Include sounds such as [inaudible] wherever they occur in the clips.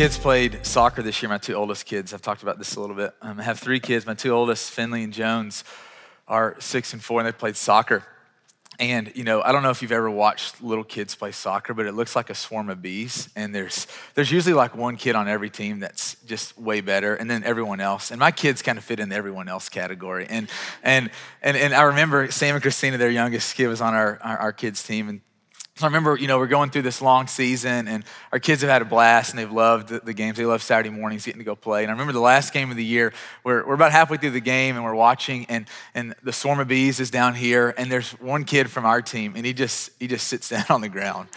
kids played soccer this year, my two oldest kids. I've talked about this a little bit. Um, I have three kids. My two oldest, Finley and Jones, are six and four, and they played soccer. And you know, I don't know if you've ever watched little kids play soccer, but it looks like a swarm of bees. And there's there's usually like one kid on every team that's just way better, and then everyone else. And my kids kind of fit in the everyone else category. And and and and I remember Sam and Christina, their youngest kid, was on our our, our kids team, and I remember, you know, we're going through this long season, and our kids have had a blast, and they've loved the, games. They love Saturday mornings getting to go play. And I remember the last game of the year, we're, we're about halfway through the game, and we're watching, and, and the swarm of bees is down here, and there's one kid from our team, and he just he just sits [laughs] down on the ground.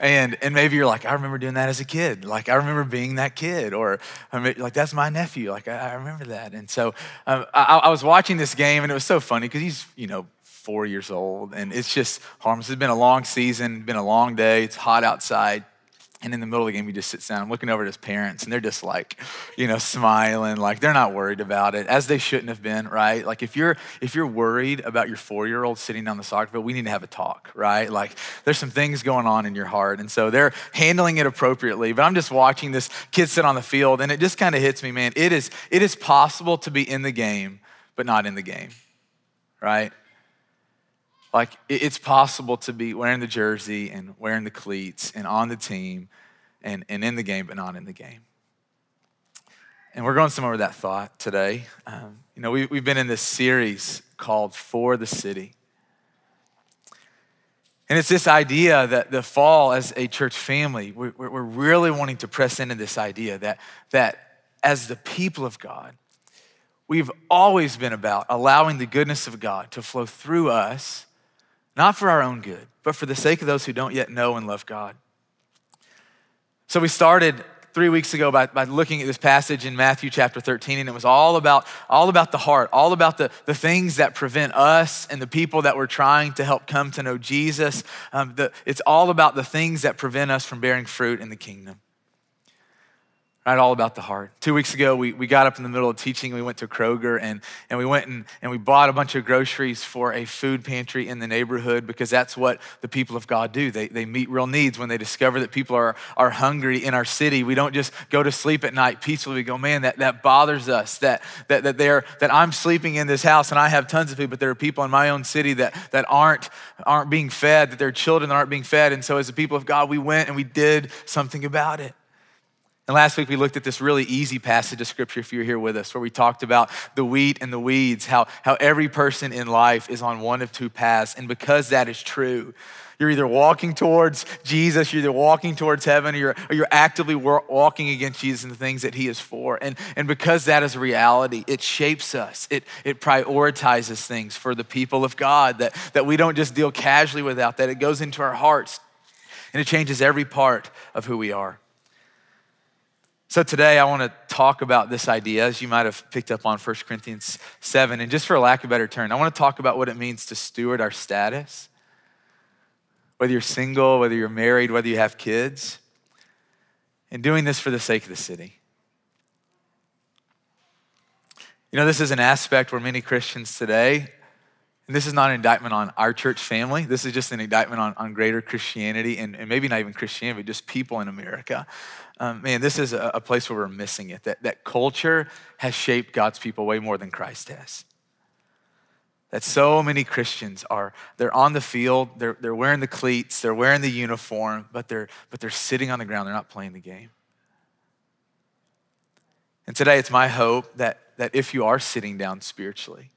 And, and maybe you're like, I remember doing that as a kid. Like, I remember being that kid. Or, like, that's my nephew. Like, I, I remember that. And so um, I, I was watching this game, and it was so funny because he's, you know, four years old. And it's just harmless. It's been a long season, been a long day. It's hot outside. And in the middle of the game, he just sits down, I'm looking over at his parents, and they're just like, you know, smiling, like they're not worried about it, as they shouldn't have been, right? Like if you're if you're worried about your four-year-old sitting on the soccer field, we need to have a talk, right? Like there's some things going on in your heart, and so they're handling it appropriately. But I'm just watching this kid sit on the field, and it just kind of hits me, man. It is it is possible to be in the game, but not in the game, right? Like it's possible to be wearing the jersey and wearing the cleats and on the team and, and in the game, but not in the game. And we're going somewhere with that thought today. Um, you know, we, we've been in this series called For the City. And it's this idea that the fall as a church family, we're, we're really wanting to press into this idea that, that as the people of God, we've always been about allowing the goodness of God to flow through us not for our own good, but for the sake of those who don't yet know and love God. So we started three weeks ago by, by looking at this passage in Matthew chapter 13, and it was all about, all about the heart, all about the, the things that prevent us and the people that we're trying to help come to know Jesus. Um, the, it's all about the things that prevent us from bearing fruit in the kingdom right? All about the heart. Two weeks ago, we, we got up in the middle of teaching. We went to Kroger and, and we went and, and we bought a bunch of groceries for a food pantry in the neighborhood because that's what the people of God do. They, they meet real needs when they discover that people are, are hungry in our city. We don't just go to sleep at night peacefully. We go, man, that, that bothers us that, that, that, they're, that I'm sleeping in this house and I have tons of food, but there are people in my own city that, that aren't, aren't being fed, that there are children aren't being fed. And so as the people of God, we went and we did something about it. And last week we looked at this really easy passage of scripture, if you're here with us, where we talked about the wheat and the weeds, how, how every person in life is on one of two paths. And because that is true, you're either walking towards Jesus, you're either walking towards heaven, or you're, or you're actively walking against Jesus and the things that he is for. And, and because that is reality, it shapes us, it, it prioritizes things for the people of God, that, that we don't just deal casually without, that it goes into our hearts and it changes every part of who we are. So today I want to talk about this idea, as you might have picked up on 1 Corinthians 7. And just for lack of a better term, I want to talk about what it means to steward our status. Whether you're single, whether you're married, whether you have kids, and doing this for the sake of the city. You know, this is an aspect where many Christians today, and this is not an indictment on our church family, this is just an indictment on, on greater Christianity and, and maybe not even Christianity, just people in America um, man, this is a, a place where we're missing it. That, that culture has shaped God's people way more than Christ has. That so many Christians are, they're on the field, they're, they're wearing the cleats, they're wearing the uniform, but they're, but they're sitting on the ground, they're not playing the game. And today it's my hope that, that if you are sitting down spiritually,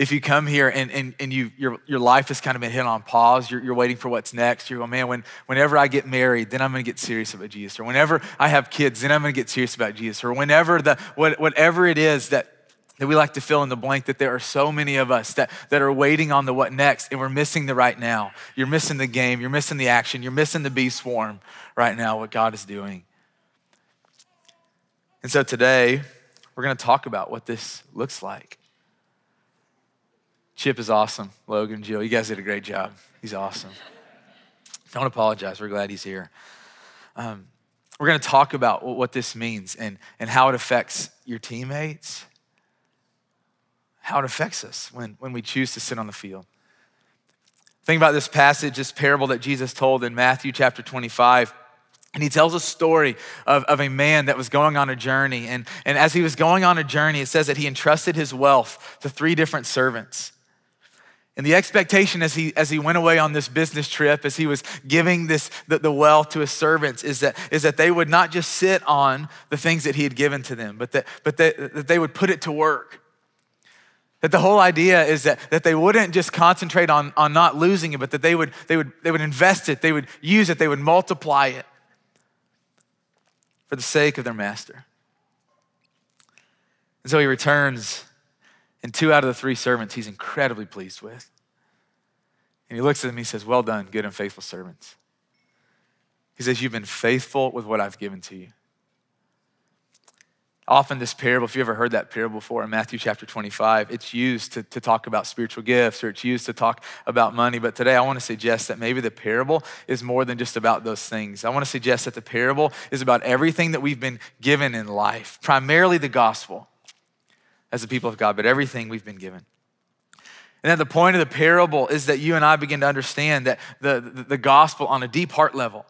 if you come here and, and, and you, your, your life has kind of been hit on pause, you're, you're waiting for what's next, you're going, man, when, whenever I get married, then I'm going to get serious about Jesus. Or whenever I have kids, then I'm going to get serious about Jesus. Or whenever the, what, whatever it is that, that we like to fill in the blank, that there are so many of us that, that are waiting on the what next, and we're missing the right now. You're missing the game, you're missing the action, you're missing the bee swarm right now, what God is doing. And so today, we're going to talk about what this looks like. Chip is awesome. Logan, Jill, you guys did a great job. He's awesome. Don't apologize. We're glad he's here. Um, we're going to talk about what this means and, and how it affects your teammates, how it affects us when, when we choose to sit on the field. Think about this passage, this parable that Jesus told in Matthew chapter 25. And he tells a story of, of a man that was going on a journey. And, and as he was going on a journey, it says that he entrusted his wealth to three different servants. And the expectation as he, as he went away on this business trip, as he was giving this, the, the wealth to his servants, is that, is that they would not just sit on the things that he had given to them, but that, but that, that they would put it to work. That the whole idea is that, that they wouldn't just concentrate on, on not losing it, but that they would, they, would, they would invest it, they would use it, they would multiply it for the sake of their master. And so he returns, and two out of the three servants he's incredibly pleased with. And he looks at them, he says, Well done, good and faithful servants. He says, You've been faithful with what I've given to you. Often, this parable, if you ever heard that parable before in Matthew chapter 25, it's used to, to talk about spiritual gifts or it's used to talk about money. But today, I want to suggest that maybe the parable is more than just about those things. I want to suggest that the parable is about everything that we've been given in life, primarily the gospel as the people of God, but everything we've been given. And that the point of the parable is that you and I begin to understand that the, the, the gospel on a deep heart level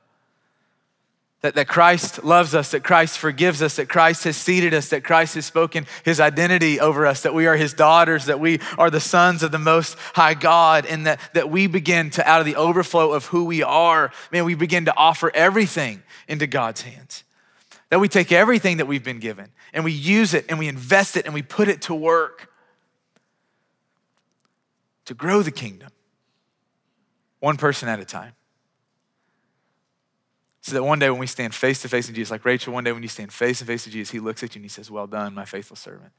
that, that Christ loves us, that Christ forgives us, that Christ has seated us, that Christ has spoken his identity over us, that we are his daughters, that we are the sons of the Most High God, and that, that we begin to, out of the overflow of who we are, man, we begin to offer everything into God's hands. That we take everything that we've been given and we use it and we invest it and we put it to work to grow the kingdom, one person at a time. So that one day when we stand face to face in Jesus, like Rachel, one day when you stand face to face with Jesus, he looks at you and he says, Well done, my faithful servant.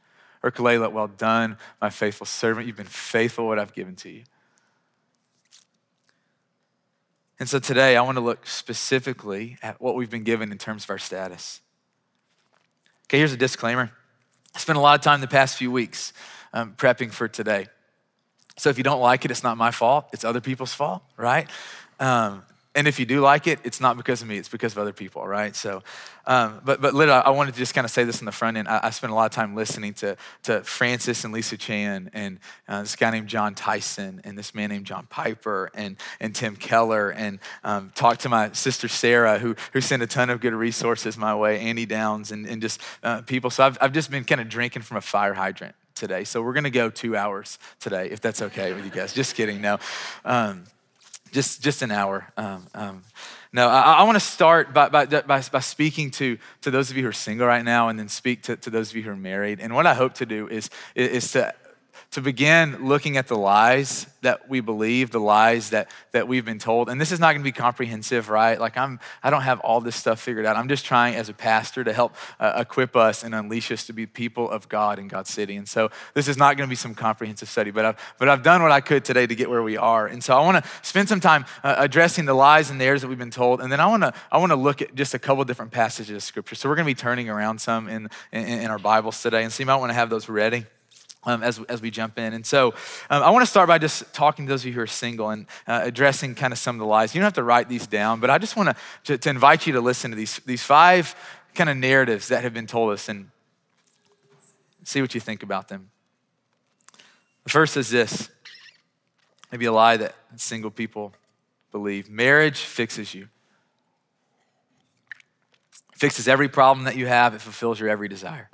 Or Kalela, well done, my faithful servant. You've been faithful what I've given to you. And so today I want to look specifically at what we've been given in terms of our status. Okay, here's a disclaimer. I spent a lot of time the past few weeks um, prepping for today. So if you don't like it, it's not my fault, it's other people's fault, right? Um, and if you do like it, it's not because of me, it's because of other people, right? So, um, but, but literally, I wanted to just kind of say this in the front end. I, I spent a lot of time listening to, to Francis and Lisa Chan and uh, this guy named Jon Tyson and this man named John Piper and, and Tim Keller and um, talked to my sister Sarah, who, who sent a ton of good resources my way, Annie Downs, and, and just uh, people. So I've, I've just been kind of drinking from a fire hydrant today. So we're going to go two hours today, if that's okay with you guys. Just kidding. No. Um, just, just an hour. Um, um, no, I, I want to start by, by, by, by, speaking to, to those of you who are single right now and then speak to, to those of you who are married. And what I hope to do is, is to to begin looking at the lies that we believe, the lies that, that we've been told. And this is not going to be comprehensive, right? Like I'm, I don't have all this stuff figured out. I'm just trying as a pastor to help uh, equip us and unleash us to be people of God in God's city. And so this is not going to be some comprehensive study, but I've, but I've done what I could today to get where we are. And so I want to spend some time uh, addressing the lies and the errors that we've been told. And then I want to, I want to look at just a couple different passages of scripture. So we're going to be turning around some in, in, in our Bibles today. And so you might want to have those ready um, as, as we jump in. And so um, I want to start by just talking to those of you who are single and uh, addressing kind of some of the lies. You don't have to write these down, but I just want to, to invite you to listen to these, these five kind of narratives that have been told us and see what you think about them. The first is this maybe a lie that single people believe marriage fixes you. fixes every problem that you have, it fulfills your every desire.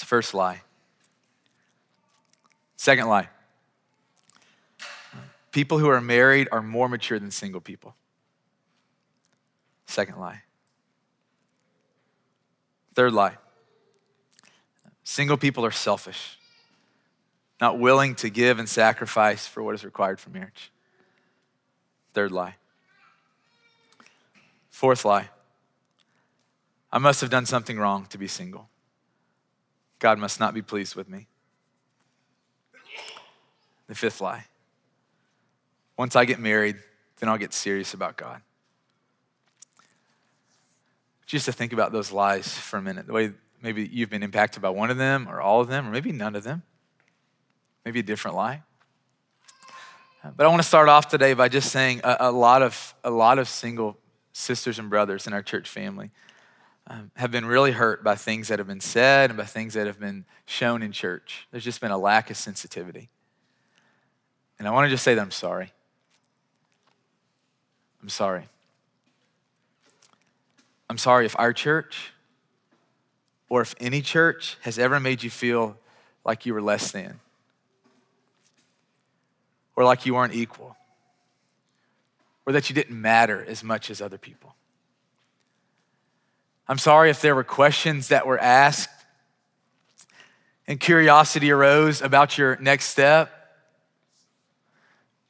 It's the first lie. Second lie people who are married are more mature than single people. Second lie. Third lie single people are selfish, not willing to give and sacrifice for what is required for marriage. Third lie. Fourth lie I must have done something wrong to be single. God must not be pleased with me. The fifth lie once I get married, then I'll get serious about God. Just to think about those lies for a minute, the way maybe you've been impacted by one of them or all of them, or maybe none of them, maybe a different lie. But I want to start off today by just saying a, a lot of a lot of single sisters and brothers in our church family um, have been really hurt by things that have been said and by things that have been shown in church. There's just been a lack of sensitivity. And I want to just say that I'm sorry. I'm sorry. I'm sorry if our church or if any church has ever made you feel like you were less than or like you weren't equal or that you didn't matter as much as other people. I'm sorry if there were questions that were asked and curiosity arose about your next step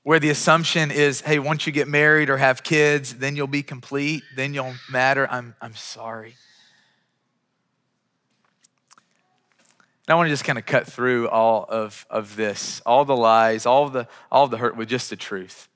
where the assumption is, hey, once you get married or have kids, then you'll be complete, then you'll matter. I'm, I'm sorry. And I want to just kind of cut through all of, of this, all the lies, all the, all the hurt with just the truth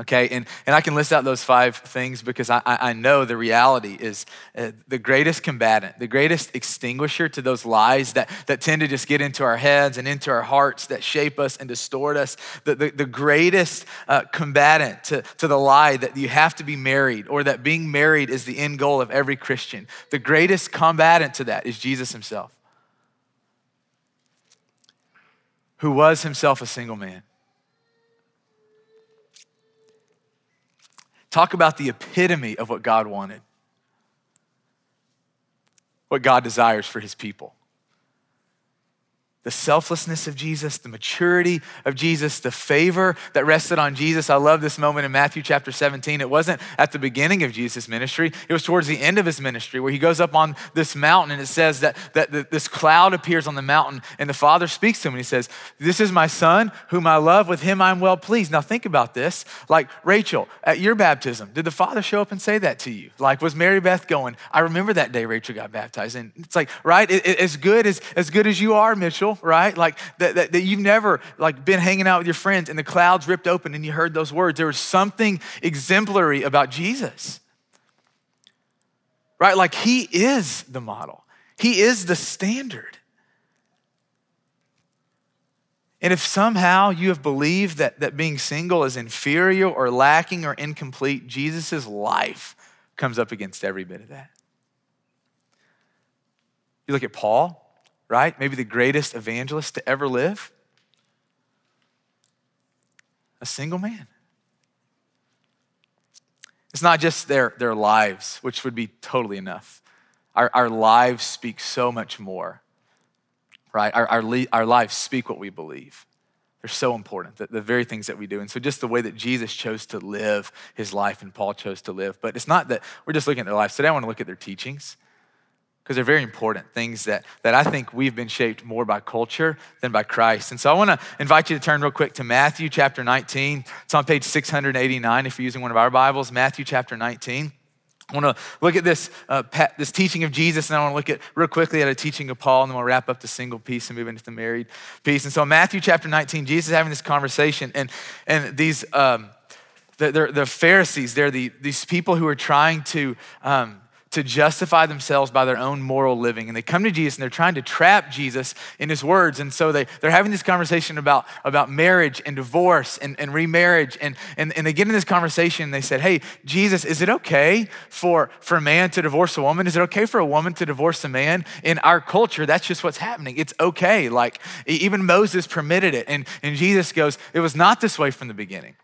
okay? And, and i can list out those five things because i, I know the reality is uh, the greatest combatant the greatest extinguisher to those lies that, that tend to just get into our heads and into our hearts that shape us and distort us the, the, the greatest uh, combatant to, to the lie that you have to be married or that being married is the end goal of every christian. The greatest combatant to that is jesus himself who was himself a single man Talk about the epitome of what God wanted, what God desires for his people the selflessness of Jesus, the maturity of Jesus, the favor that rested on Jesus. I love this moment in Matthew chapter 17. It wasn't at the beginning of Jesus' ministry, it was towards the end of his ministry where he goes up on this mountain and it says that, that, this cloud appears on the mountain and the Father speaks to him and he says, This is my son whom I love, with him I'm well pleased. Now think about this. Like Rachel, at your baptism, did the Father show up and say that to you? Like, was Mary Beth going, I remember that day Rachel got baptized. And it's like, right? As good as, as good as you are, Mitchell right? Like that, that, that, you've never like been hanging out with your friends and the clouds ripped open and you heard those words. There was something exemplary about Jesus. Right? Like he is the model. He is the standard. And if somehow you have believed that, that being single is inferior or lacking or incomplete, Jesus' life comes up against every bit of that. You look at Paul, right? Maybe the greatest evangelist to ever live. A single man. It's not just their, their lives, which would be totally enough. Our, our lives speak so much more, right? Our, our, our lives speak what we believe. They're so important, the, the very things that we do. And so, just the way that Jesus chose to live his life and Paul chose to live. But it's not that we're just looking at their lives. Today, I want to look at their teachings because they're very important things that, that I think we've been shaped more by culture than by Christ. And so I want to invite you to turn real quick to Matthew chapter 19. It's on page 689 if you're using one of our Bibles, Matthew chapter 19. I want to look at this, uh, this teaching of Jesus, and I want to look at real quickly at a teaching of Paul, and then we'll wrap up the single piece and move into the married piece. And so, Matthew chapter 19, Jesus is having this conversation, and, and these um, the, the, Pharisees, they're the, these people who are trying to um, to justify themselves by their own moral living. And they come to Jesus and they're trying to trap Jesus in his words. And so they, they're having this conversation about, about marriage and divorce and, and remarriage. And, and, and they get in this conversation and they said, Hey, Jesus, is it okay for, for a man to divorce a woman? Is it okay for a woman to divorce a man? In our culture, that's just what's happening. It's okay. Like even Moses permitted it. And, and Jesus goes, It was not this way from the beginning.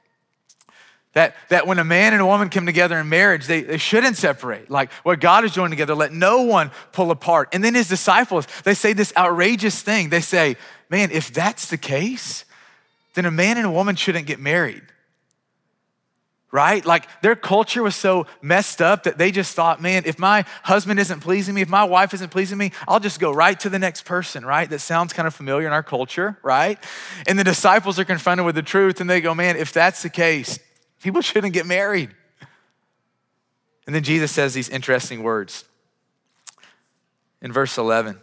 That, that when a man and a woman come together in marriage, they, they shouldn't separate. Like what God has joined together, let no one pull apart. And then his disciples, they say this outrageous thing. They say, man, if that's the case, then a man and a woman shouldn't get married. Right? Like their culture was so messed up that they just thought, man, if my husband isn't pleasing me, if my wife isn't pleasing me, I'll just go right to the next person, right? That sounds kind of familiar in our culture, right? And the disciples are confronted with the truth and they go, man, if that's the case, People shouldn't get married. And then Jesus says these interesting words in verse 11.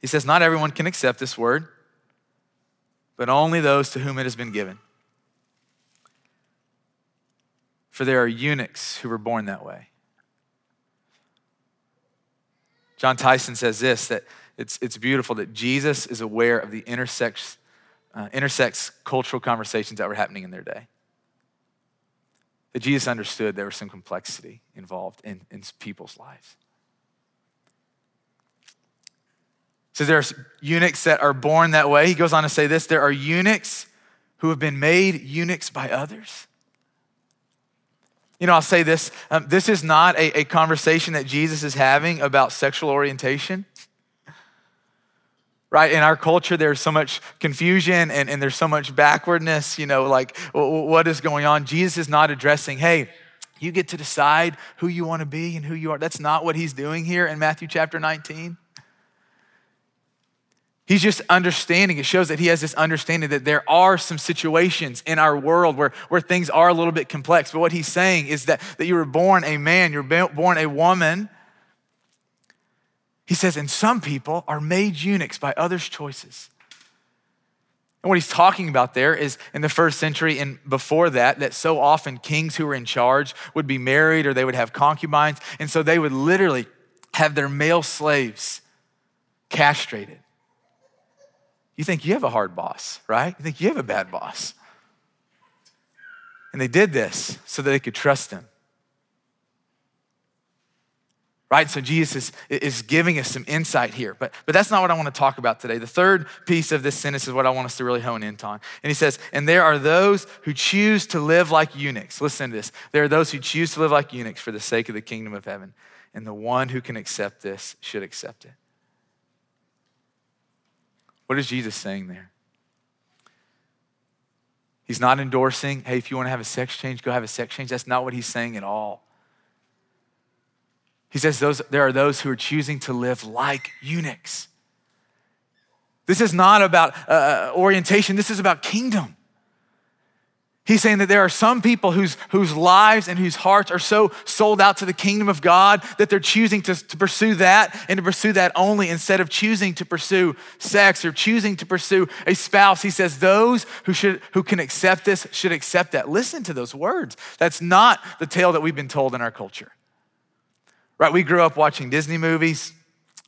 He says, Not everyone can accept this word, but only those to whom it has been given. For there are eunuchs who were born that way. Jon Tyson says this that it's, it's beautiful that Jesus is aware of the intersex, uh, intersex cultural conversations that were happening in their day that Jesus understood there was some complexity involved in, in people's lives. So there's eunuchs that are born that way. He goes on to say this there are eunuchs who have been made eunuchs by others. You know, I'll say this um, this is not a, a conversation that Jesus is having about sexual orientation. Right? In our culture, there's so much confusion and, and there's so much backwardness, you know, like what is going on? Jesus is not addressing, hey, you get to decide who you want to be and who you are. That's not what he's doing here in Matthew chapter 19. He's just understanding. It shows that he has this understanding that there are some situations in our world where, where things are a little bit complex. But what he's saying is that, that you were born a man, you're born a woman. He says, and some people are made eunuchs by others' choices. And what he's talking about there is in the first century and before that, that so often kings who were in charge would be married or they would have concubines. And so they would literally have their male slaves castrated you think you have a hard boss, right? You think you have a bad boss. And they did this so that they could trust him. Right? So Jesus is, is giving us some insight here. But, but that's not what I want to talk about today. The third piece of this sentence is what I want us to really hone in on. And he says, And there are those who choose to live like eunuchs. Listen to this. There are those who choose to live like eunuchs for the sake of the kingdom of heaven. And the one who can accept this should accept it. What is Jesus saying there? He's not endorsing, hey, if you want to have a sex change, go have a sex change. That's not what he's saying at all. He says those, there are those who are choosing to live like eunuchs. This is not about uh, uh orientation, this is about kingdom. He's saying that there are some people whose, whose lives and whose hearts are so sold out to the kingdom of God that they're choosing to, to pursue that and to pursue that only instead of choosing to pursue sex or choosing to pursue a spouse. He says those who, should, who can accept this should accept that. Listen to those words. That's not the tale that we've been told in our culture. Right? We grew up watching Disney movies.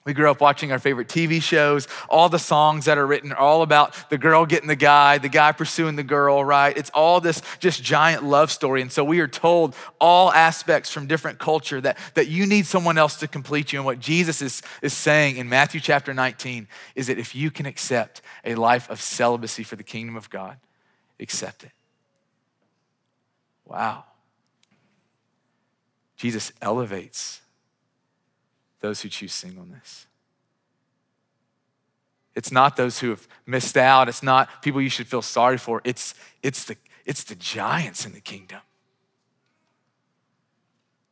We grew up watching our favorite TV shows. All the songs that are written are all about the girl getting the guy, the guy pursuing the girl, right? It's all this just giant love story. And so we are told all aspects from different culture that, that you need someone else to complete you. And what Jesus is, is saying in Matthew chapter 19 is that if you can accept a life of celibacy for the kingdom of God, accept it. Wow. Jesus elevates those who choose singleness. It's not those who have missed out. It's not people you should feel sorry for. It's, it's, the, it's the giants in the kingdom.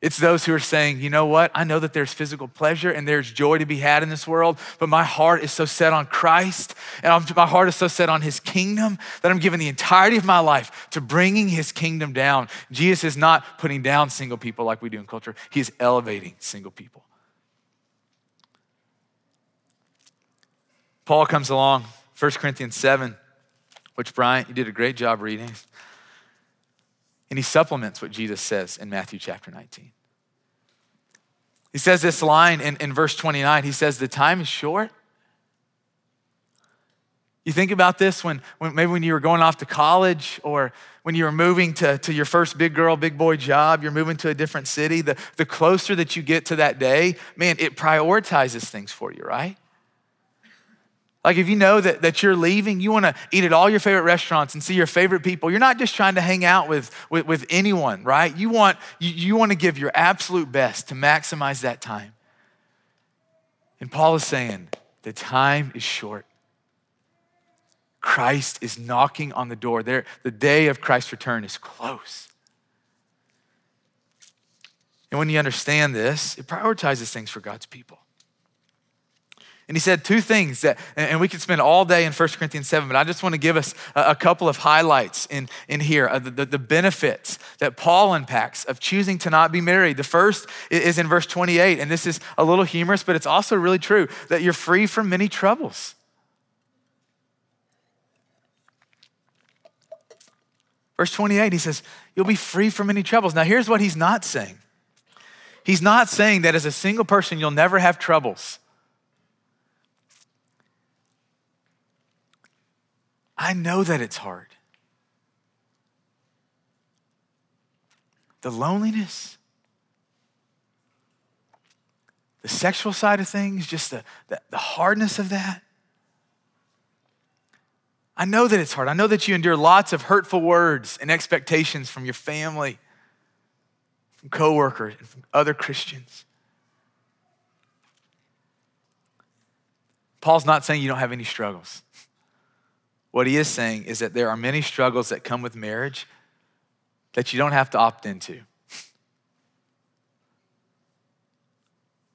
It's those who are saying, you know what? I know that there's physical pleasure and there's joy to be had in this world, but my heart is so set on Christ and my heart is so set on his kingdom that I'm giving the entirety of my life to bringing his kingdom down. Jesus is not putting down single people like we do in culture, he is elevating single people. Paul comes along, 1 Corinthians 7, which Bryant, you did a great job reading. And he supplements what Jesus says in Matthew chapter 19. He says this line in, in verse 29. He says, The time is short. You think about this when, when maybe when you were going off to college or when you were moving to, to your first big girl, big boy job, you're moving to a different city. The, the closer that you get to that day, man, it prioritizes things for you, right? Like if you know that, that you're leaving, you want to eat at all your favorite restaurants and see your favorite people. You're not just trying to hang out with, with, with anyone, right? You want, you, you want to give your absolute best to maximize that time. And Paul is saying, the time is short. Christ is knocking on the door. There, the day of Christ's return is close. And when you understand this, it prioritizes things for God's people. And he said two things that, and we could spend all day in 1 Corinthians 7, but I just want to give us a, couple of highlights in, in here, the, the, the, benefits that Paul unpacks of choosing to not be married. The first is in verse 28, and this is a little humorous, but it's also really true that you're free from many troubles. Verse 28, he says, You'll be free from any troubles. Now, here's what he's not saying. He's not saying that as a single person, you'll never have troubles. I know that it's hard. The loneliness, the sexual side of things, just the, the, the, hardness of that. I know that it's hard. I know that you endure lots of hurtful words and expectations from your family. from coworkers, and from other Christians. Paul's not saying you don't have any struggles. What he is saying is that there are many struggles that come with marriage that you don't have to opt into, [laughs]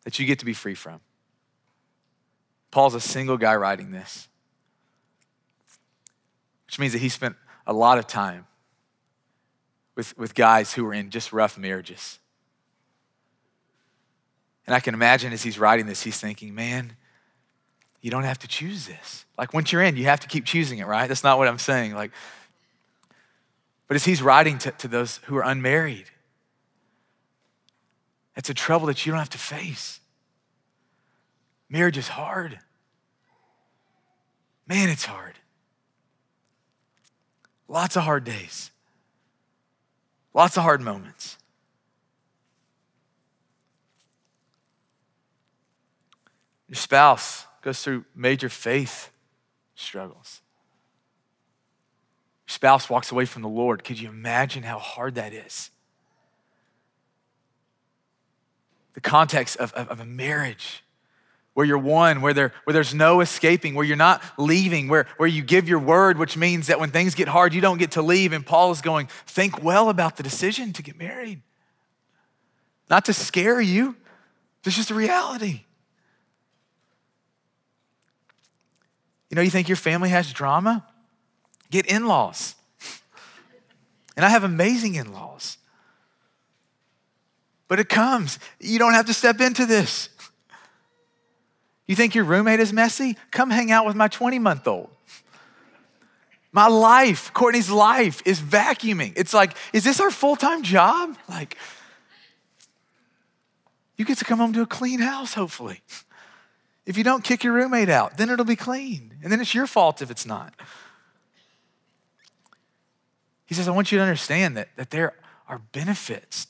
that you get to be free from. Paul's a single guy writing this, which means that he spent a lot of time with, with guys who were in just rough marriages. And I can imagine as he's writing this, he's thinking, man, you don't have to choose this. Like once you're in, you have to keep choosing it, right? That's not what I'm saying. Like, but as he's writing to, to those who are unmarried, it's a trouble that you don't have to face. Marriage is hard. Man, it's hard. Lots of hard days, lots of hard moments. Your spouse goes through major faith struggles. Your spouse walks away from the Lord. Could you imagine how hard that is? The context of, of, of a marriage where you're one, where, there, where there's no escaping, where you're not leaving, where, where you give your word, which means that when things get hard, you don't get to leave. And Paul is going, think well about the decision to get married. Not to scare you, it's just a reality. You know, you think your family has drama? Get in laws. And I have amazing in laws. But it comes. You don't have to step into this. You think your roommate is messy? Come hang out with my 20 month old. My life, Courtney's life, is vacuuming. It's like, is this our full time job? Like, you get to come home to a clean house, hopefully. If you don't kick your roommate out, then it'll be clean. And then it's your fault if it's not. He says, I want you to understand that, that there are benefits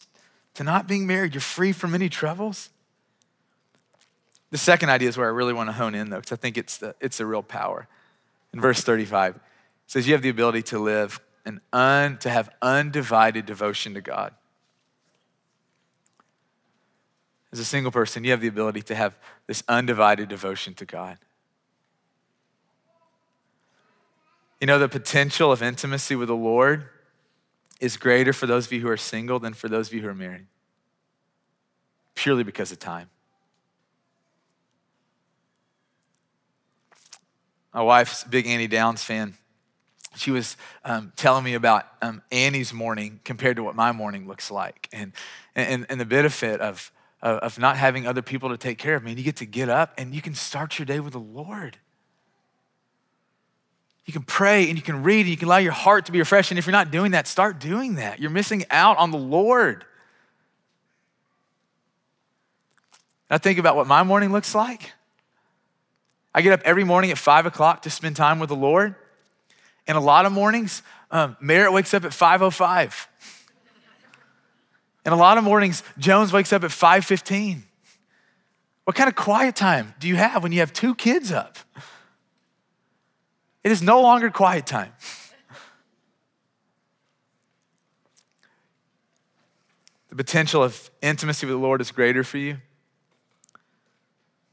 to not being married. You're free from any troubles. The second idea is where I really want to hone in, though, because I think it's the, it's the real power. In verse 35, it says, You have the ability to live and un, to have undivided devotion to God. As a single person, you have the ability to have this undivided devotion to God. You know, the potential of intimacy with the Lord is greater for those of you who are single than for those of you who are married, purely because of time. My wife's big Annie Downs fan. She was um, telling me about um, Annie's morning compared to what my morning looks like, and, and, and the benefit of of not having other people to take care of. me. And you get to get up and you can start your day with the Lord. You can pray and you can read and you can allow your heart to be refreshed. And if you're not doing that, start doing that. You're missing out on the Lord. I think about what my morning looks like. I get up every morning at five o'clock to spend time with the Lord. And a lot of mornings, um, Merritt wakes up at 5.05. And a lot of mornings, Jones wakes up at 5:15. What kind of quiet time do you have when you have two kids up? It is no longer quiet time. The potential of intimacy with the Lord is greater for you.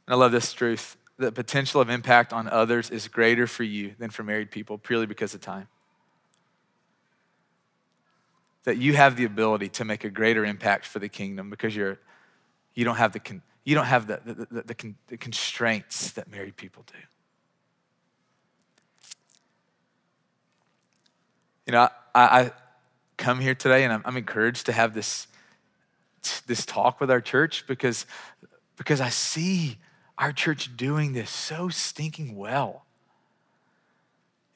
And I love this truth. The potential of impact on others is greater for you than for married people, purely because of time that you have the ability to make a greater impact for the kingdom because you're, you don't have, the, con, you don't have the, the, the, the, the constraints that married people do. You know, I, I come here today and I'm, I'm encouraged to have this, this talk with our church because, because I see our church doing this so stinking well.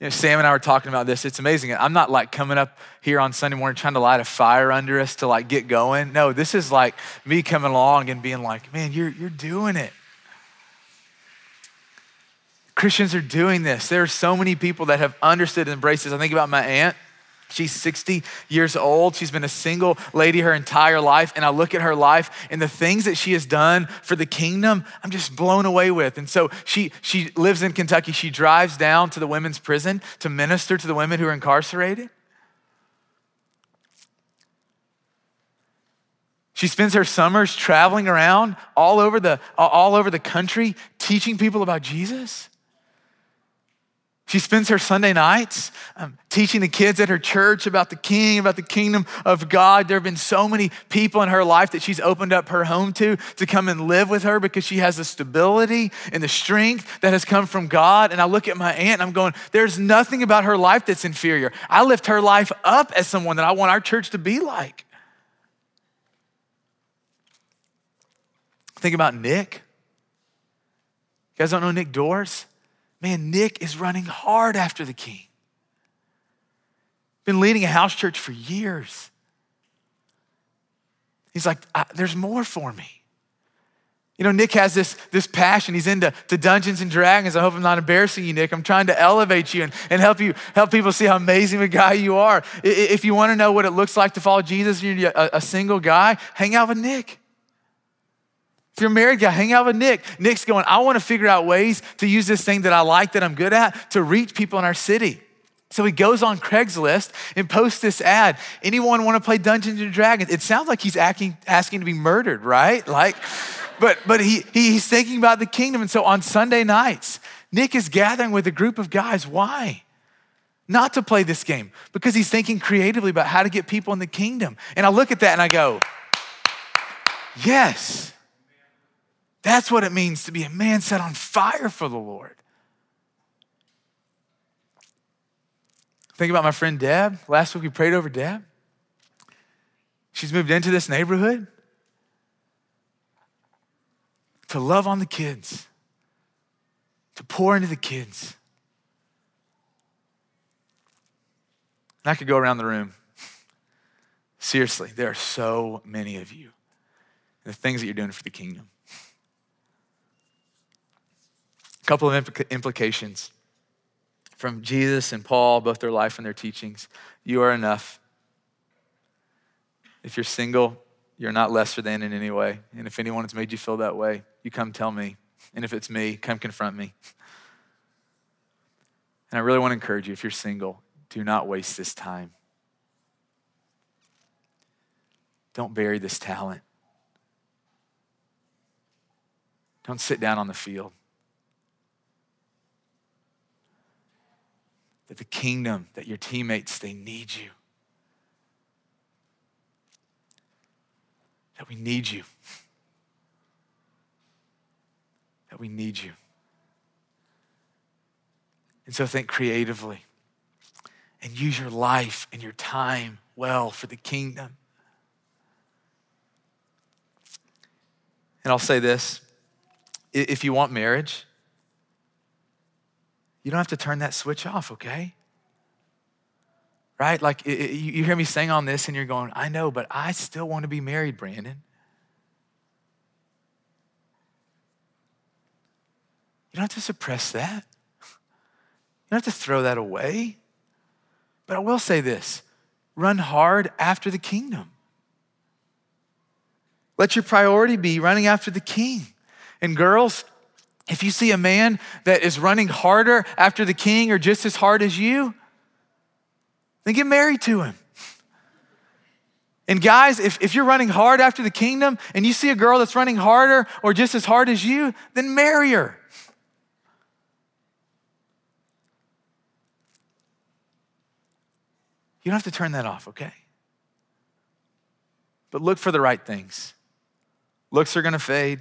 You know, Sam and I were talking about this. It's amazing. I'm not like coming up here on Sunday morning trying to light a fire under us to like get going. No, this is like me coming along and being like, man, you're, you're doing it. Christians are doing this. There are so many people that have understood and embraced this. I think about my aunt She's 60 years old. She's been a single lady her entire life. And I look at her life and the things that she has done for the kingdom, I'm just blown away with. And so she, she lives in Kentucky. She drives down to the women's prison to minister to the women who are incarcerated. She spends her summers traveling around all over the, all over the country teaching people about Jesus. She spends her Sunday nights um, teaching the kids at her church about the king, about the kingdom of God. There have been so many people in her life that she's opened up her home to to come and live with her because she has the stability and the strength that has come from God. And I look at my aunt and I'm going, there's nothing about her life that's inferior. I lift her life up as someone that I want our church to be like. Think about Nick. You guys don't know Nick Doors? Man, Nick is running hard after the king. Been leading a house church for years. He's like, there's more for me. You know, Nick has this, this passion. He's into to Dungeons and Dragons. I hope I'm not embarrassing you, Nick. I'm trying to elevate you and, and help you help people see how amazing a guy you are. If you want to know what it looks like to follow Jesus, and you're a, a single guy, hang out with Nick. If you're married guy, hang out with Nick. Nick's going, I want to figure out ways to use this thing that I like, that I'm good at, to reach people in our city. So he goes on Craigslist and posts this ad. Anyone want to play Dungeons and Dragons? It sounds like he's asking, asking to be murdered, right? Like, but but he he's thinking about the kingdom. And so on Sunday nights, Nick is gathering with a group of guys. Why? Not to play this game, because he's thinking creatively about how to get people in the kingdom. And I look at that and I go, yes. That's what it means to be a man set on fire for the Lord. Think about my friend Deb. Last week we prayed over Deb. She's moved into this neighborhood to love on the kids, to pour into the kids. And I could go around the room. Seriously, there are so many of you. The things that you're doing for the kingdom. Couple of implica- implications from Jesus and Paul, both their life and their teachings. You are enough. If you're single, you're not lesser than in any way. And if anyone has made you feel that way, you come tell me. And if it's me, come confront me. And I really want to encourage you if you're single, do not waste this time. Don't bury this talent. Don't sit down on the field. That the kingdom, that your teammates, they need you. That we need you. That we need you. And so think creatively and use your life and your time well for the kingdom. And I'll say this if you want marriage, you don't have to turn that switch off, okay? Right? Like it, it, you hear me saying on this and you're going, I know, but I still want to be married, Brandon. You don't have to suppress that. You don't have to throw that away. But I will say this run hard after the kingdom. Let your priority be running after the king. And girls, if you see a man that is running harder after the king or just as hard as you, then get married to him. And guys, if, if you're running hard after the kingdom and you see a girl that's running harder or just as hard as you, then marry her. You don't have to turn that off, okay? But look for the right things. Looks are gonna fade.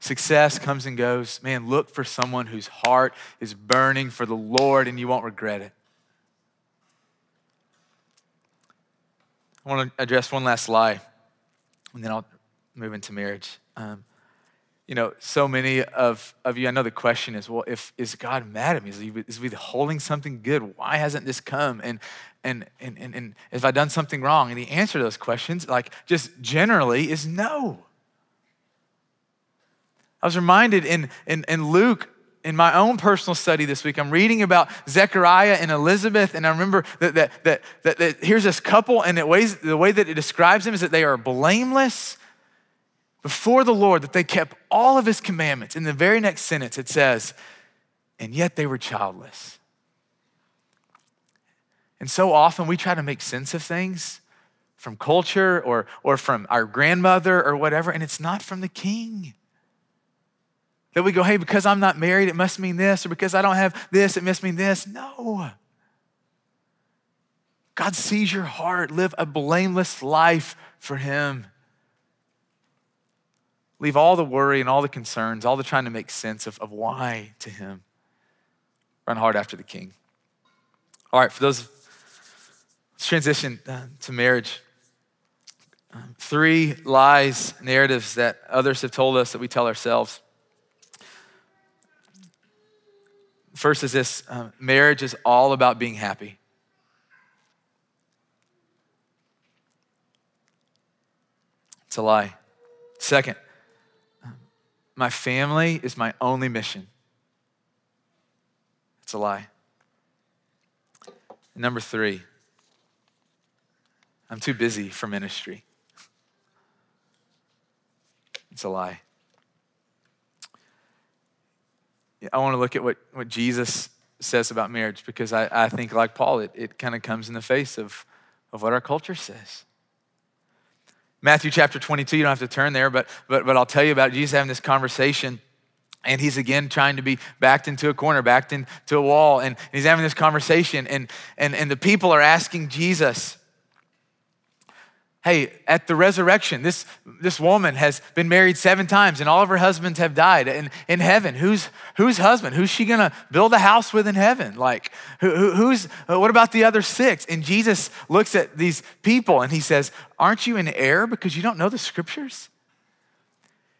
Success comes and goes. Man, look for someone whose heart is burning for the Lord and you won't regret it. I want to address one last lie and then I'll move into marriage. Um, you know, so many of, of you, I know the question is, well, if is God mad at me? Is he, is he holding something good? Why hasn't this come? And, and, and, and, and have I done something wrong? And the answer to those questions, like just generally, is no. I was reminded in, in, in Luke, in my own personal study this week, I'm reading about Zechariah and Elizabeth, and I remember that, that, that, that, that here's this couple, and it ways, the way that it describes them is that they are blameless before the Lord, that they kept all of his commandments. In the very next sentence, it says, and yet they were childless. And so often we try to make sense of things from culture or, or from our grandmother or whatever, and it's not from the king. That we go, hey, because I'm not married, it must mean this, or because I don't have this, it must mean this. No. God sees your heart. Live a blameless life for Him. Leave all the worry and all the concerns, all the trying to make sense of, of why to Him. Run hard after the King. All right, for those, let's transition uh, to marriage. Um, three lies, narratives that others have told us that we tell ourselves. First is this uh, marriage is all about being happy. It's a lie. Second, my family is my only mission. It's a lie. Number three, I'm too busy for ministry. It's a lie. I want to look at what, what Jesus says about marriage because I, I think, like Paul, it, it kind of comes in the face of, of what our culture says. Matthew chapter 22, you don't have to turn there, but, but, but I'll tell you about Jesus having this conversation. And he's again trying to be backed into a corner, backed into a wall. And he's having this conversation. And, and, and the people are asking Jesus, Hey, at the resurrection, this, this woman has been married seven times and all of her husbands have died. And in heaven, who's, whose husband? Who's she gonna build a house with in heaven? Like, who, who, who's, uh, what about the other six? And Jesus looks at these people and he says, Aren't you in error because you don't know the scriptures?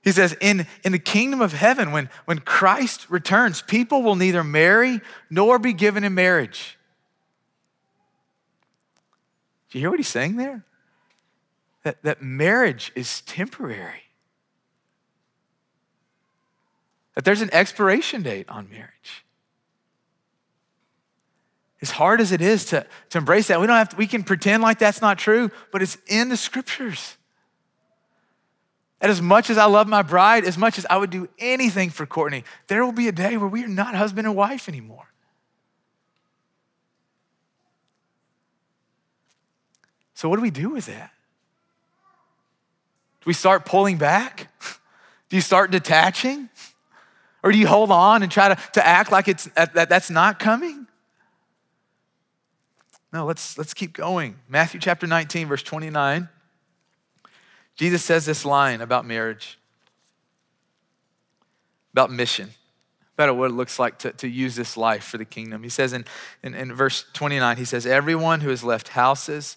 He says, in, in the kingdom of heaven, when, when Christ returns, people will neither marry nor be given in marriage. Do you hear what he's saying there? That, that marriage is temporary, that there's an expiration date on marriage. As hard as it is to, to embrace that, we don't have to, we can pretend like that's not true, but it's in the scriptures. And as much as I love my bride, as much as I would do anything for Courtney, there will be a day where we are not husband and wife anymore. So, what do we do with that? Do we start pulling back? [laughs] Do you start detaching? Or do you hold on and try to, to act like it's, that, that's not coming? No, let's, let's keep going. Matthew chapter 19, verse 29. Jesus says this line about marriage, about mission, about what it looks like to, to use this life for the kingdom. He says in, in, in verse 29, he says, Everyone who has left houses,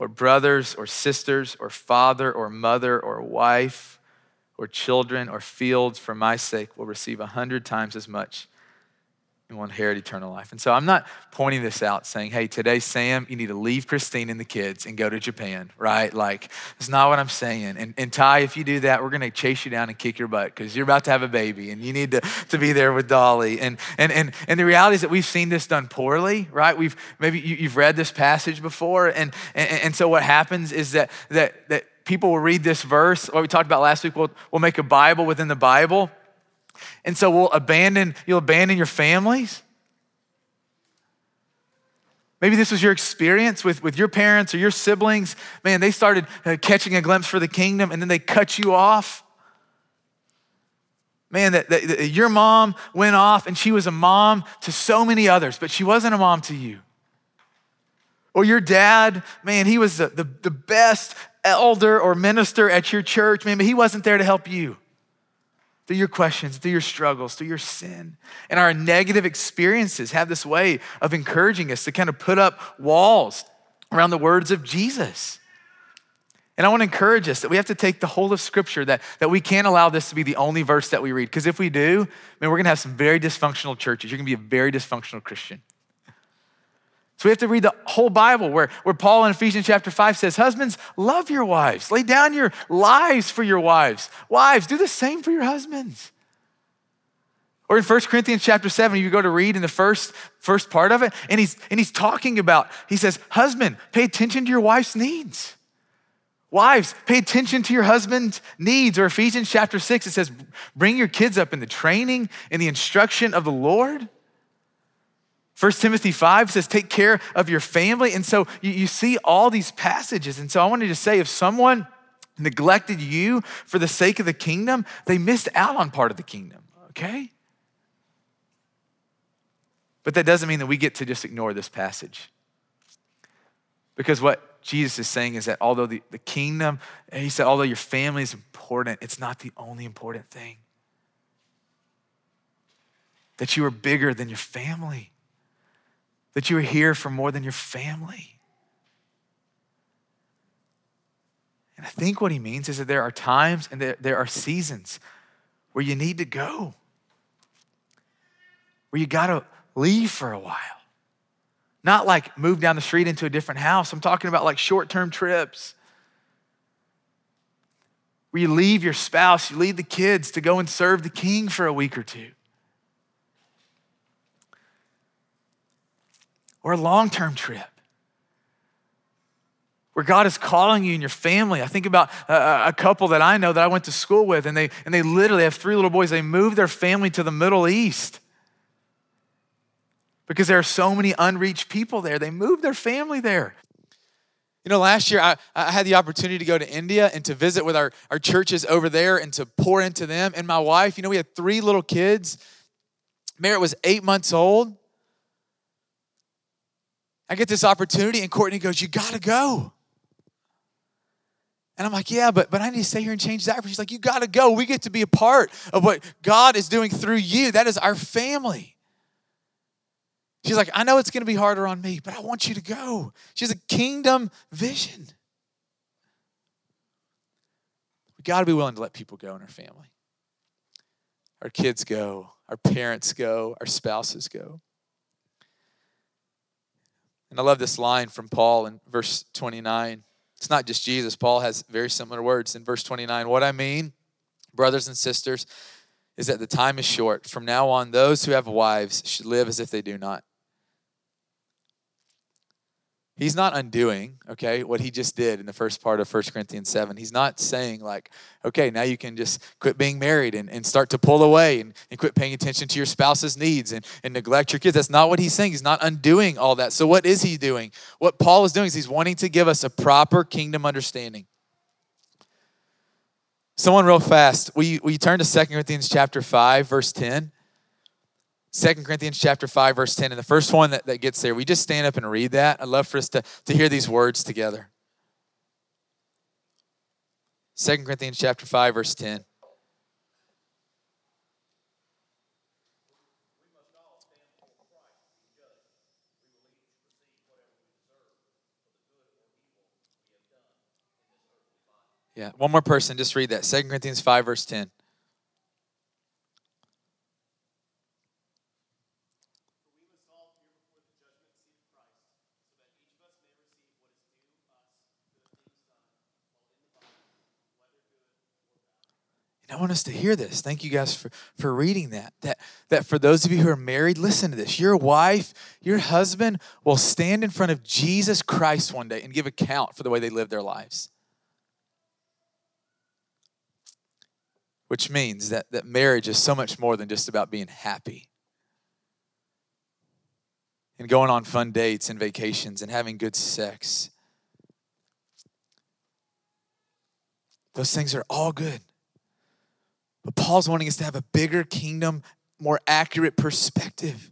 or brothers or sisters or father or mother or wife or children or fields for my sake will receive a hundred times as much and will inherit eternal life. And so I'm not pointing this out saying, hey, today, Sam, you need to leave Christine and the kids and go to Japan, right? Like, that's not what I'm saying. And, and Ty, if you do that, we're going to chase you down and kick your butt because you're about to have a baby and you need to, to be there with Dolly. And, and, and, and the reality is that we've seen this done poorly, right? We've maybe you, have read this passage before. And, and, and so what happens is that, that, that people will read this verse, what we talked about last week, we'll, we'll make a Bible within the Bible and so we'll abandon, you'll abandon your families. Maybe this was your experience with, with your parents or your siblings. Man, they started uh, catching a glimpse for the kingdom and then they cut you off. Man, that, that, that your mom went off and she was a mom to so many others, but she wasn't a mom to you. Or your dad, man, he was the, the, the best elder or minister at your church, man, but he wasn't there to help you through your questions, through your struggles, through your sin. And our negative experiences have this way of encouraging us to kind of put up walls around the words of Jesus. And I want to encourage us that we have to take the whole of Scripture, that, that we can't allow this to be the only verse that we read. Because if we do, man, we're going to have some very dysfunctional churches. You're going to be a very dysfunctional Christian. So we have to read the whole Bible where, where Paul in Ephesians chapter 5 says, Husbands, love your wives. Lay down your lives for your wives. Wives, do the same for your husbands. Or in 1 Corinthians chapter 7, you go to read in the first, first part of it, and he's, and he's talking about, he says, Husband, pay attention to your wife's needs. Wives, pay attention to your husband's needs. Or Ephesians chapter 6, it says, Bring your kids up in the training and the instruction of the Lord. 1 Timothy 5 says, take care of your family. And so you, you see all these passages. And so I wanted to say, if someone neglected you for the sake of the kingdom, they missed out on part of the kingdom, okay? But that doesn't mean that we get to just ignore this passage. Because what Jesus is saying is that although the, the kingdom, he said, although your family is important, it's not the only important thing. That you are bigger than your family, that you are here for more than your family. And I think what he means is that there are times and there, there are seasons where you need to go, where you got to leave for a while. Not like move down the street into a different house. I'm talking about like short term trips where you leave your spouse, you leave the kids to go and serve the king for a week or two. Or a long term trip where God is calling you and your family. I think about a, a, couple that I know that I went to school with, and they, and they literally have three little boys. They moved their family to the Middle East because there are so many unreached people there. They moved their family there. You know, last year I, I had the opportunity to go to India and to visit with our, our churches over there and to pour into them. And my wife, you know, we had three little kids. Merritt was eight months old. I get this opportunity, and Courtney goes, You gotta go. And I'm like, yeah, but but I need to stay here and change that. She's like, you got to go. We get to be a part of what God is doing through you. That is our family. She's like, I know it's going to be harder on me, but I want you to go. She has a kingdom vision. We got to be willing to let people go in our family. Our kids go, our parents go, our spouses go. And I love this line from Paul in verse 29. It's not just Jesus. Paul has very similar words in verse 29. What I mean, brothers and sisters, is that the time is short. From now on, those who have wives should live as if they do not He's not undoing, okay, what he just did in the first part of 1 Corinthians 7. He's not saying, like, okay, now you can just quit being married and, and start to pull away and, and quit paying attention to your spouse's needs and, and neglect your kids. That's not what he's saying. He's not undoing all that. So, what is he doing? What Paul is doing is he's wanting to give us a proper kingdom understanding. Someone real fast. We, we turn to 2 Corinthians chapter 5, verse 10. Second Corinthians chapter 5, verse 10. And the first one that, that gets there, we just stand up and read that. I'd love for us to, to hear these words together. Second Corinthians chapter 5, verse 10. Yeah, one more person, just read that. Second Corinthians 5, verse 10. I want us to hear this. Thank you guys for, for reading that. that. That for those of you who are married, listen to this. Your wife, your husband will stand in front of Jesus Christ one day and give account for the way they live their lives. Which means that, that marriage is so much more than just about being happy and going on fun dates and vacations and having good sex. Those things are all good. But Paul's wanting us to have a bigger kingdom, more accurate perspective.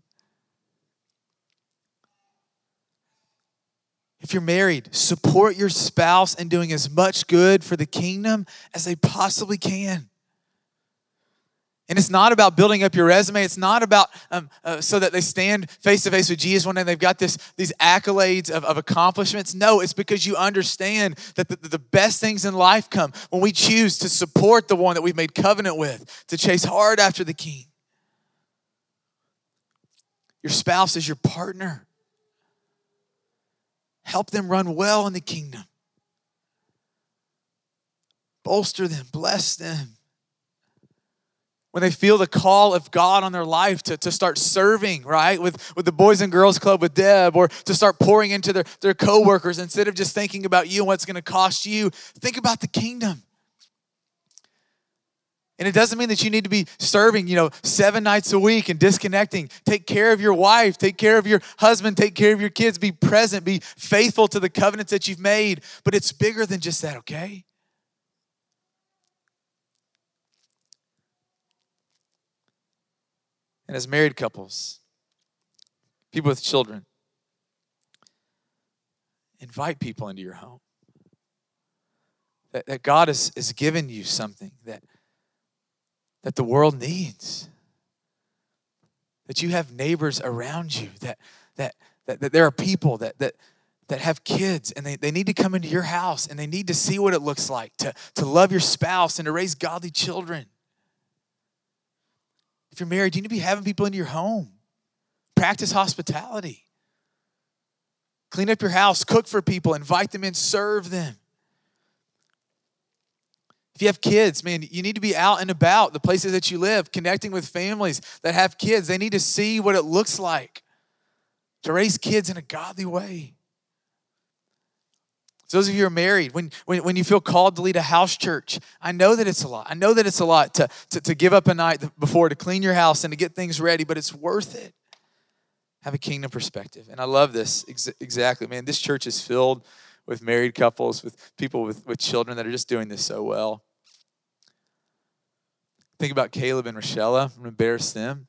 If you're married, support your spouse in doing as much good for the kingdom as they possibly can. And it's not about building up your resume. It's not about um, uh, so that they stand face to face with Jesus one day they've got this, these accolades of, of accomplishments. No, it's because you understand that the, the best things in life come when we choose to support the one that we've made covenant with, to chase hard after the king. Your spouse is your partner. Help them run well in the kingdom. Bolster them, bless them when they feel the call of God on their life to, to start serving, right? With, with the Boys and Girls Club with Deb, or to start pouring into their, their coworkers instead of just thinking about you and what's going to cost you, think about the kingdom. And it doesn't mean that you need to be serving, you know, seven nights a week and disconnecting. Take care of your wife, take care of your husband, take care of your kids, be present, be faithful to the covenants that you've made. But it's bigger than just that, okay? And as married couples, people with children, invite people into your home. That, that God has, has given you something that that the world needs. That you have neighbors around you, that, that, that, that there are people that, that, that have kids and they, they need to come into your house and they need to see what it looks like to, to love your spouse and to raise godly children. If you're married, you need to be having people into your home. Practice hospitality. Clean up your house, cook for people, invite them in, serve them. If you have kids, man, you need to be out and about the places that you live, connecting with families that have kids. They need to see what it looks like to raise kids in a godly way. So those of you who are married, when, when, when you feel called to lead a house church, I know that it's a lot. I know that it's a lot to, to, to give up a night before to clean your house and to get things ready, but it's worth it. Have a kingdom perspective. And I love this ex- exactly. Man, this church is filled with married couples, with people with, with children that are just doing this so well. Think about Caleb and Rochelle. I'm going to embarrass them.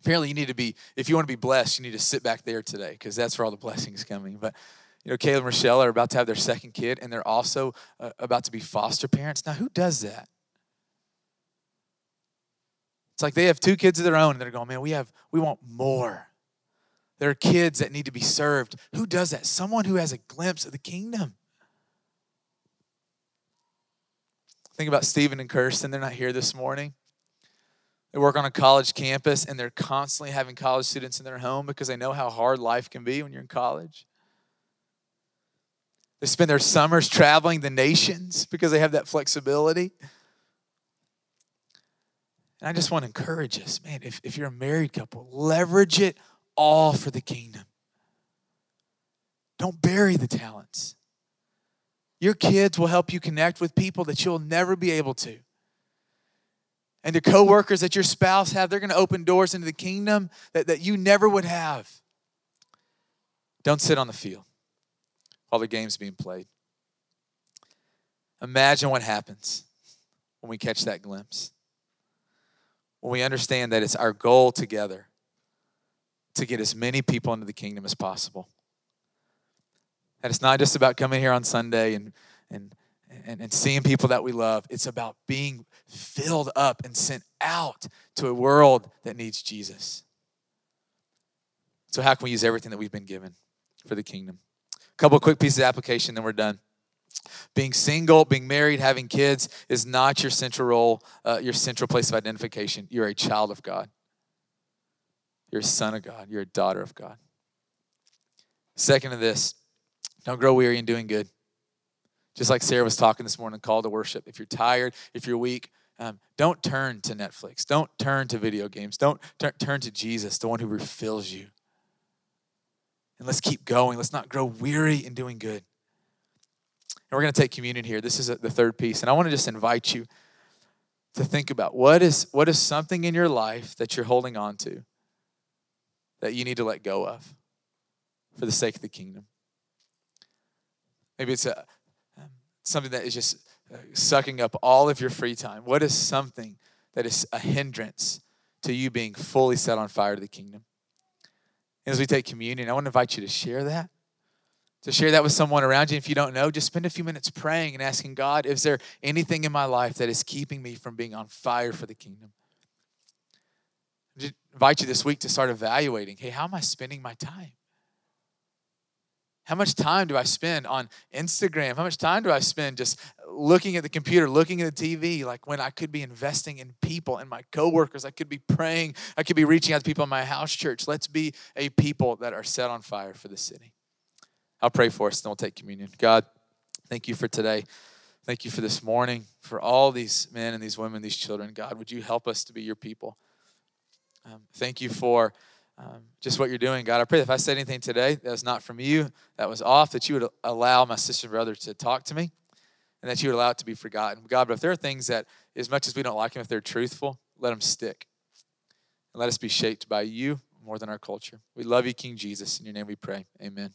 Apparently, you need to be, if you want to be blessed, you need to sit back there today because that's where all the blessings coming. But, you know, Caleb and Rochelle are about to have their second kid and they're also uh, about to be foster parents. Now, who does that? It's like they have two kids of their own and they're going, man, we have, we want more. There are kids that need to be served. Who does that? Someone who has a glimpse of the kingdom. Think about Stephen and Kirsten. They're not here this morning. They work on a college campus and they're constantly having college students in their home because they know how hard life can be when you're in college. They spend their summers traveling the nations because they have that flexibility. And I just want to encourage us, man, if, if you're a married couple, leverage it all for the kingdom. Don't bury the talents. Your kids will help you connect with people that you'll never be able to. And the coworkers that your spouse have, they're going to open doors into the kingdom that, that you never would have. Don't sit on the field while the game's being played. Imagine what happens when we catch that glimpse. When we understand that it's our goal together to get as many people into the kingdom as possible. That it's not just about coming here on Sunday and, and, and, and seeing people that we love. It's about being filled up and sent out to a world that needs Jesus. So, how can we use everything that we've been given for the kingdom? Couple quick pieces of application, then we're done. Being single, being married, having kids is not your central role, uh, your central place of identification. You're a child of God. You're a son of God. You're a daughter of God. Second to this, don't grow weary in doing good. Just like Sarah was talking this morning, call to worship. If you're tired, if you're weak, um, don't turn to Netflix. Don't turn to video games. Don't t- turn to Jesus, the one who refills you. And let's keep going. Let's not grow weary in doing good. And we're going to take communion here. This is the third piece. And I want to just invite you to think about what is, what is something in your life that you're holding on to that you need to let go of for the sake of the kingdom. Maybe it's a, um, something that is just uh, sucking up all of your free time. What is something that is a hindrance to you being fully set on fire to the kingdom? And as we take communion, I want to invite you to share that. To share that with someone around you. If you don't know, just spend a few minutes praying and asking God, is there anything in my life that is keeping me from being on fire for the kingdom? I invite you this week to start evaluating hey, how am I spending my time? How much time do I spend on Instagram? How much time do I spend just looking at the computer, looking at the TV, like when I could be investing in people and my coworkers? I could be praying. I could be reaching out to people in my house church. Let's be a people that are set on fire for the city. I'll pray for us, and we'll take communion. God, thank you for today. Thank you for this morning, for all these men and these women, these children. God, would you help us to be your people? Um, thank you for um, just what you're doing, God. I pray that if I said anything today that was not from you, that was off, that you would allow my sister and brother to talk to me, and that you would allow it to be forgotten. God, but if there are things that, as much as we don't like them, if they're truthful, let them stick. And let us be shaped by you more than our culture. We love you, King Jesus. In your name we pray. Amen.